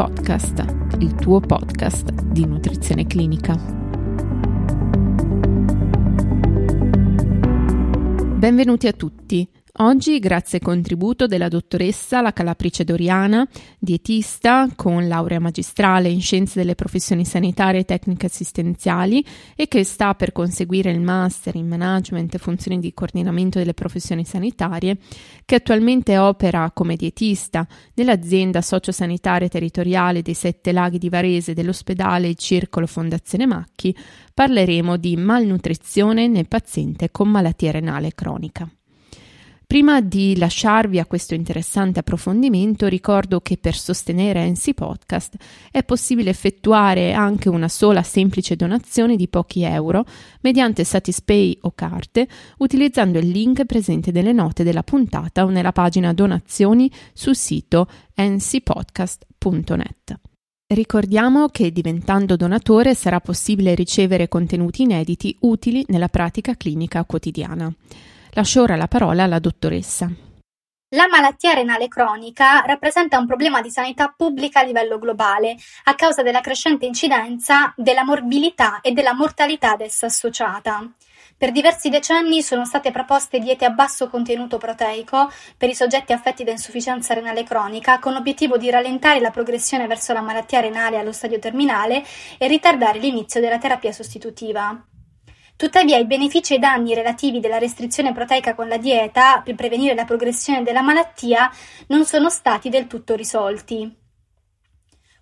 Podcast, il tuo podcast di nutrizione clinica. Benvenuti a tutti. Oggi, grazie al contributo della dottoressa La Calaprice Doriana, dietista con laurea magistrale in scienze delle professioni sanitarie e tecniche assistenziali e che sta per conseguire il master in management e funzioni di coordinamento delle professioni sanitarie, che attualmente opera come dietista nell'azienda sociosanitaria territoriale dei Sette Laghi di Varese dell'ospedale Circolo Fondazione Macchi, parleremo di malnutrizione nel paziente con malattia renale cronica. Prima di lasciarvi a questo interessante approfondimento, ricordo che per sostenere NC Podcast è possibile effettuare anche una sola semplice donazione di pochi euro mediante Satispay o carte utilizzando il link presente nelle note della puntata o nella pagina donazioni sul sito ncpodcast.net. Ricordiamo che diventando donatore sarà possibile ricevere contenuti inediti utili nella pratica clinica quotidiana. Lascio ora la parola alla dottoressa. La malattia renale cronica rappresenta un problema di sanità pubblica a livello globale a causa della crescente incidenza della morbilità e della mortalità ad essa associata. Per diversi decenni sono state proposte diete a basso contenuto proteico per i soggetti affetti da insufficienza renale cronica con l'obiettivo di rallentare la progressione verso la malattia renale allo stadio terminale e ritardare l'inizio della terapia sostitutiva. Tuttavia i benefici e i danni relativi della restrizione proteica con la dieta per prevenire la progressione della malattia non sono stati del tutto risolti.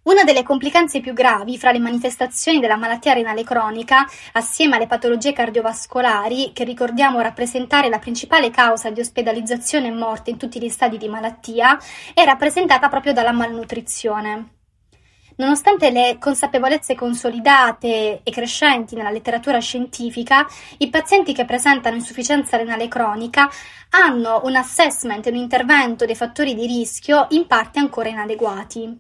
Una delle complicanze più gravi fra le manifestazioni della malattia renale cronica, assieme alle patologie cardiovascolari, che ricordiamo rappresentare la principale causa di ospedalizzazione e morte in tutti gli stadi di malattia, è rappresentata proprio dalla malnutrizione. Nonostante le consapevolezze consolidate e crescenti nella letteratura scientifica, i pazienti che presentano insufficienza renale cronica hanno un assessment e un intervento dei fattori di rischio in parte ancora inadeguati.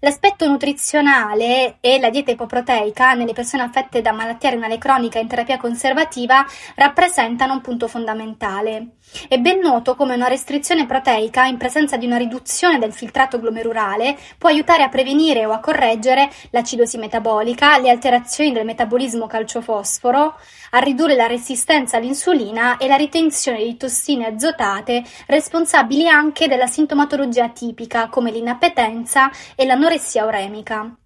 L'aspetto nutrizionale e la dieta ipoproteica nelle persone affette da malattia renale cronica in terapia conservativa rappresentano un punto fondamentale. È ben noto come una restrizione proteica in presenza di una riduzione del filtrato glomerulare può aiutare a prevenire o a correggere l'acidosi metabolica, le alterazioni del metabolismo calciofosforo, a ridurre la resistenza all'insulina e la ritenzione di tossine azotate responsabili anche della sintomatologia tipica come l'inappetenza e l'anoressia uremica.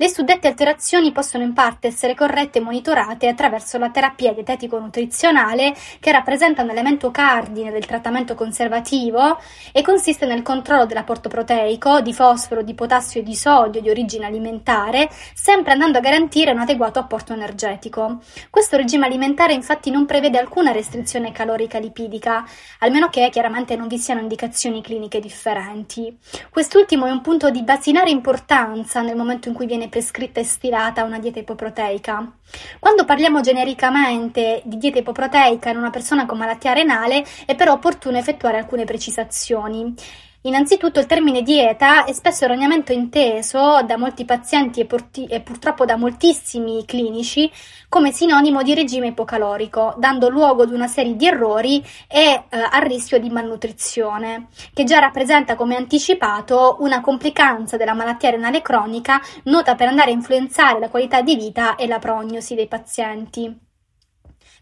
Le suddette alterazioni possono in parte essere corrette e monitorate attraverso la terapia dietetico-nutrizionale che rappresenta un elemento cardine del trattamento conservativo e consiste nel controllo dell'apporto proteico di fosforo, di potassio e di sodio di origine alimentare, sempre andando a garantire un adeguato apporto energetico. Questo regime alimentare infatti non prevede alcuna restrizione calorica lipidica, almeno che chiaramente non vi siano indicazioni cliniche differenti. Quest'ultimo è un punto di basilare importanza nel momento in cui viene prescritta e stilata una dieta ipoproteica. Quando parliamo genericamente di dieta ipoproteica in una persona con malattia renale è però opportuno effettuare alcune precisazioni. Innanzitutto il termine dieta è spesso erroneamente inteso da molti pazienti e, porti- e, purtroppo da moltissimi clinici come sinonimo di regime ipocalorico, dando luogo ad una serie di errori e eh, al rischio di malnutrizione, che già rappresenta come anticipato una complicanza della malattia renale cronica nota per andare a influenzare la qualità di vita e la prognosi dei pazienti.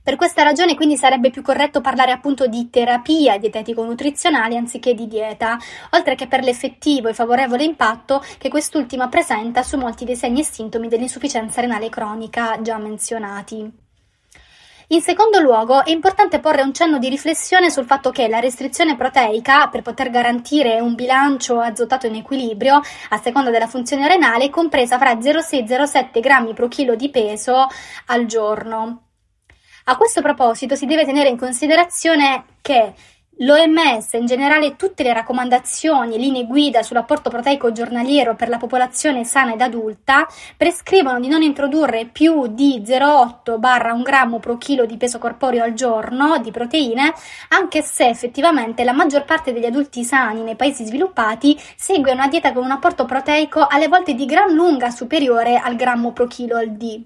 Per questa ragione quindi sarebbe più corretto parlare appunto di terapia dietetico-nutrizionale anziché di dieta, oltre che per l'effettivo e favorevole impatto che quest'ultima presenta su molti dei segni e sintomi dell'insufficienza renale cronica già menzionati. In secondo luogo, è importante porre un cenno di riflessione sul fatto che la restrizione proteica, per poter garantire un bilancio azotato in equilibrio, a seconda della funzione renale, è compresa fra 0,6 e 0,7 grammi pro chilo di peso al giorno. A questo proposito si deve tenere in considerazione che L'OMS, in generale tutte le raccomandazioni e linee guida sull'apporto proteico giornaliero per la popolazione sana ed adulta prescrivono di non introdurre più di 0,8-1 grammo pro chilo di peso corporeo al giorno di proteine, anche se effettivamente la maggior parte degli adulti sani nei paesi sviluppati segue una dieta con un apporto proteico alle volte di gran lunga superiore al grammo pro chilo al D.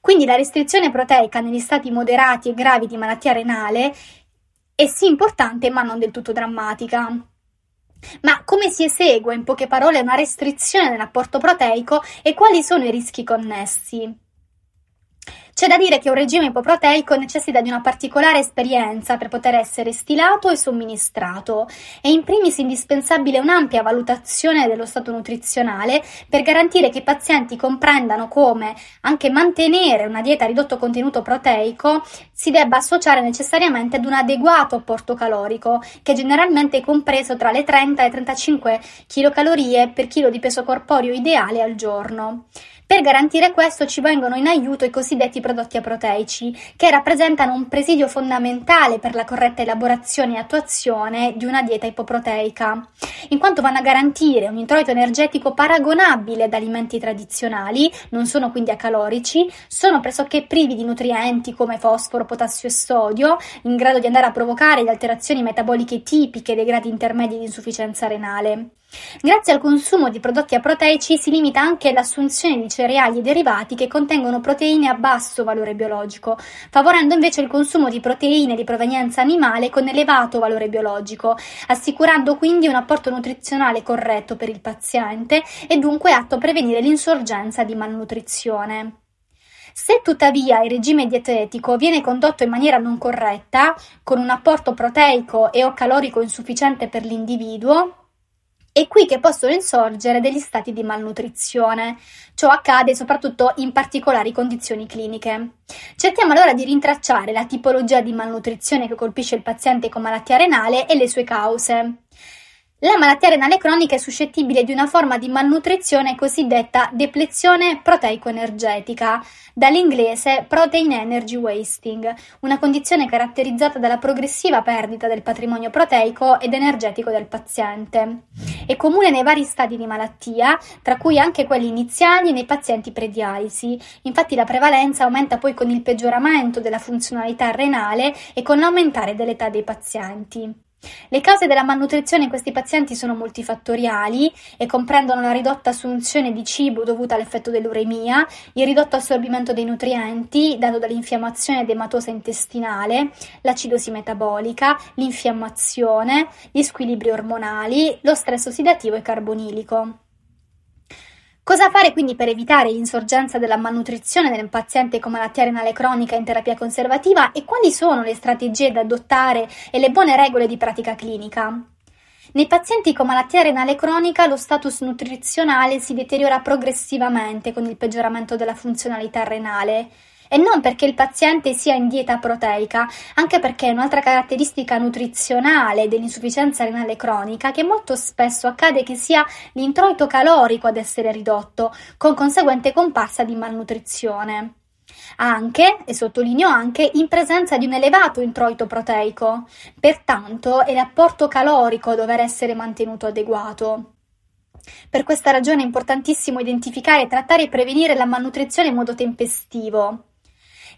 Quindi la restrizione proteica negli stati moderati e gravi di malattia renale è sì importante ma non del tutto drammatica. Ma come si esegue, in poche parole, una restrizione nell'apporto proteico e quali sono i rischi connessi? C'è da dire che un regime ipoproteico necessita di una particolare esperienza per poter essere stilato e somministrato. È in primis indispensabile un'ampia valutazione dello stato nutrizionale per garantire che i pazienti comprendano come anche mantenere una dieta a ridotto contenuto proteico si debba associare necessariamente ad un adeguato apporto calorico, che generalmente è compreso tra le 30 e le 35 kcal per chilo di peso corporeo ideale al giorno. Per garantire questo ci vengono in aiuto i cosiddetti prodotti aproteici, che rappresentano un presidio fondamentale per la corretta elaborazione e attuazione di una dieta ipoproteica, in quanto vanno a garantire un introito energetico paragonabile ad alimenti tradizionali, non sono quindi acalorici, sono pressoché privi di nutrienti come fosforo, potassio e sodio, in grado di andare a provocare le alterazioni metaboliche tipiche dei gradi intermedi di insufficienza renale. Grazie al consumo di prodotti aproteici si limita anche l'assunzione di cereali e derivati che contengono proteine a basso valore biologico, favorendo invece il consumo di proteine di provenienza animale con elevato valore biologico, assicurando quindi un apporto nutrizionale corretto per il paziente e dunque atto a prevenire l'insorgenza di malnutrizione. Se tuttavia il regime dietetico viene condotto in maniera non corretta, con un apporto proteico e o calorico insufficiente per l'individuo, è qui che possono insorgere degli stati di malnutrizione. Ciò accade soprattutto in particolari condizioni cliniche. Cerchiamo allora di rintracciare la tipologia di malnutrizione che colpisce il paziente con malattia renale e le sue cause. La malattia renale cronica è suscettibile di una forma di malnutrizione cosiddetta deplezione proteico-energetica, dall'inglese Protein Energy Wasting, una condizione caratterizzata dalla progressiva perdita del patrimonio proteico ed energetico del paziente. È comune nei vari stadi di malattia, tra cui anche quelli iniziali nei pazienti predialisi. Infatti la prevalenza aumenta poi con il peggioramento della funzionalità renale e con l'aumentare dell'età dei pazienti. Le cause della malnutrizione in questi pazienti sono multifattoriali e comprendono la ridotta assunzione di cibo dovuta all'effetto dell'uremia, il ridotto assorbimento dei nutrienti dato dall'infiammazione edematosa intestinale, l'acidosi metabolica, l'infiammazione, gli squilibri ormonali, lo stress ossidativo e carbonilico. Cosa fare quindi per evitare l'insorgenza della malnutrizione nel paziente con malattia renale cronica in terapia conservativa e quali sono le strategie da adottare e le buone regole di pratica clinica? Nei pazienti con malattia renale cronica lo status nutrizionale si deteriora progressivamente con il peggioramento della funzionalità renale e non perché il paziente sia in dieta proteica, anche perché è un'altra caratteristica nutrizionale dell'insufficienza renale cronica che molto spesso accade che sia l'introito calorico ad essere ridotto, con conseguente comparsa di malnutrizione anche, e sottolineo anche, in presenza di un elevato introito proteico. Pertanto è l'apporto calorico a dover essere mantenuto adeguato. Per questa ragione è importantissimo identificare, trattare e prevenire la malnutrizione in modo tempestivo.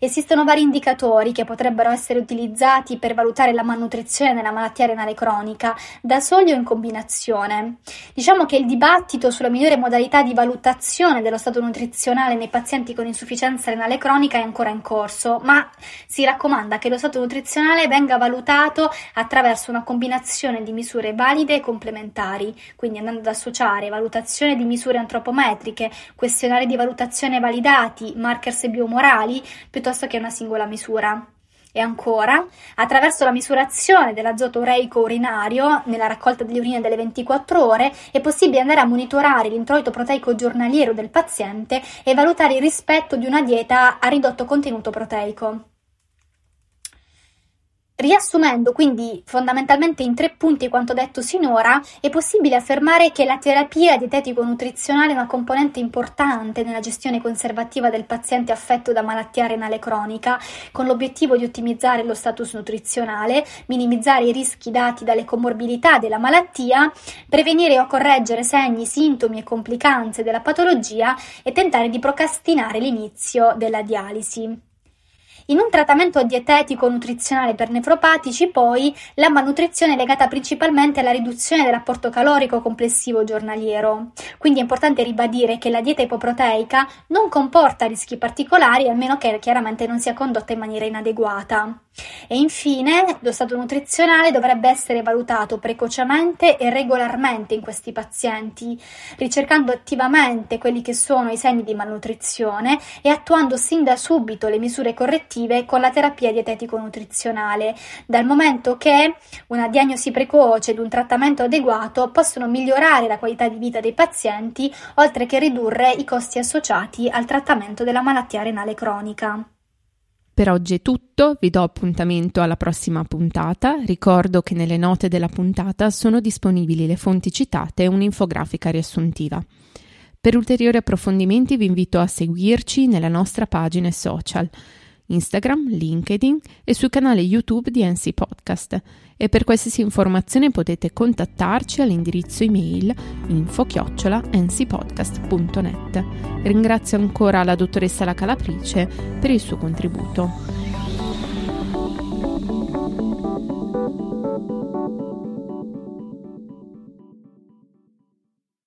Esistono vari indicatori che potrebbero essere utilizzati per valutare la malnutrizione nella malattia renale cronica, da soli o in combinazione. Diciamo che il dibattito sulla migliore modalità di valutazione dello stato nutrizionale nei pazienti con insufficienza renale cronica è ancora in corso, ma si raccomanda che lo stato nutrizionale venga valutato attraverso una combinazione di misure valide e complementari, quindi andando ad associare valutazione di misure antropometriche, questionari di valutazione validati, markers biomorali, piuttosto piuttosto che una singola misura. E ancora, attraverso la misurazione dell'azoto ureico urinario nella raccolta delle urine delle 24 ore, è possibile andare a monitorare l'introito proteico giornaliero del paziente e valutare il rispetto di una dieta a ridotto contenuto proteico. Riassumendo quindi fondamentalmente in tre punti quanto detto sinora, è possibile affermare che la terapia dietetico-nutrizionale è una componente importante nella gestione conservativa del paziente affetto da malattia renale cronica, con l'obiettivo di ottimizzare lo status nutrizionale, minimizzare i rischi dati dalle comorbilità della malattia, prevenire o correggere segni, sintomi e complicanze della patologia e tentare di procrastinare l'inizio della dialisi. In un trattamento dietetico nutrizionale per nefropatici, poi, la malnutrizione è legata principalmente alla riduzione dell'apporto calorico complessivo giornaliero. Quindi è importante ribadire che la dieta ipoproteica non comporta rischi particolari, a meno che chiaramente non sia condotta in maniera inadeguata. E infine, lo stato nutrizionale dovrebbe essere valutato precocemente e regolarmente in questi pazienti, ricercando attivamente quelli che sono i segni di malnutrizione e attuando sin da subito le misure correttive con la terapia dietetico-nutrizionale, dal momento che una diagnosi precoce ed un trattamento adeguato possono migliorare la qualità di vita dei pazienti, oltre che ridurre i costi associati al trattamento della malattia renale cronica. Per oggi è tutto, vi do appuntamento alla prossima puntata. Ricordo che nelle note della puntata sono disponibili le fonti citate e un'infografica riassuntiva. Per ulteriori approfondimenti vi invito a seguirci nella nostra pagina social. Instagram, LinkedIn e sul canale YouTube di NC Podcast e per qualsiasi informazione potete contattarci all'indirizzo email info-ncpodcast.net. Ringrazio ancora la dottoressa La Calaprice per il suo contributo.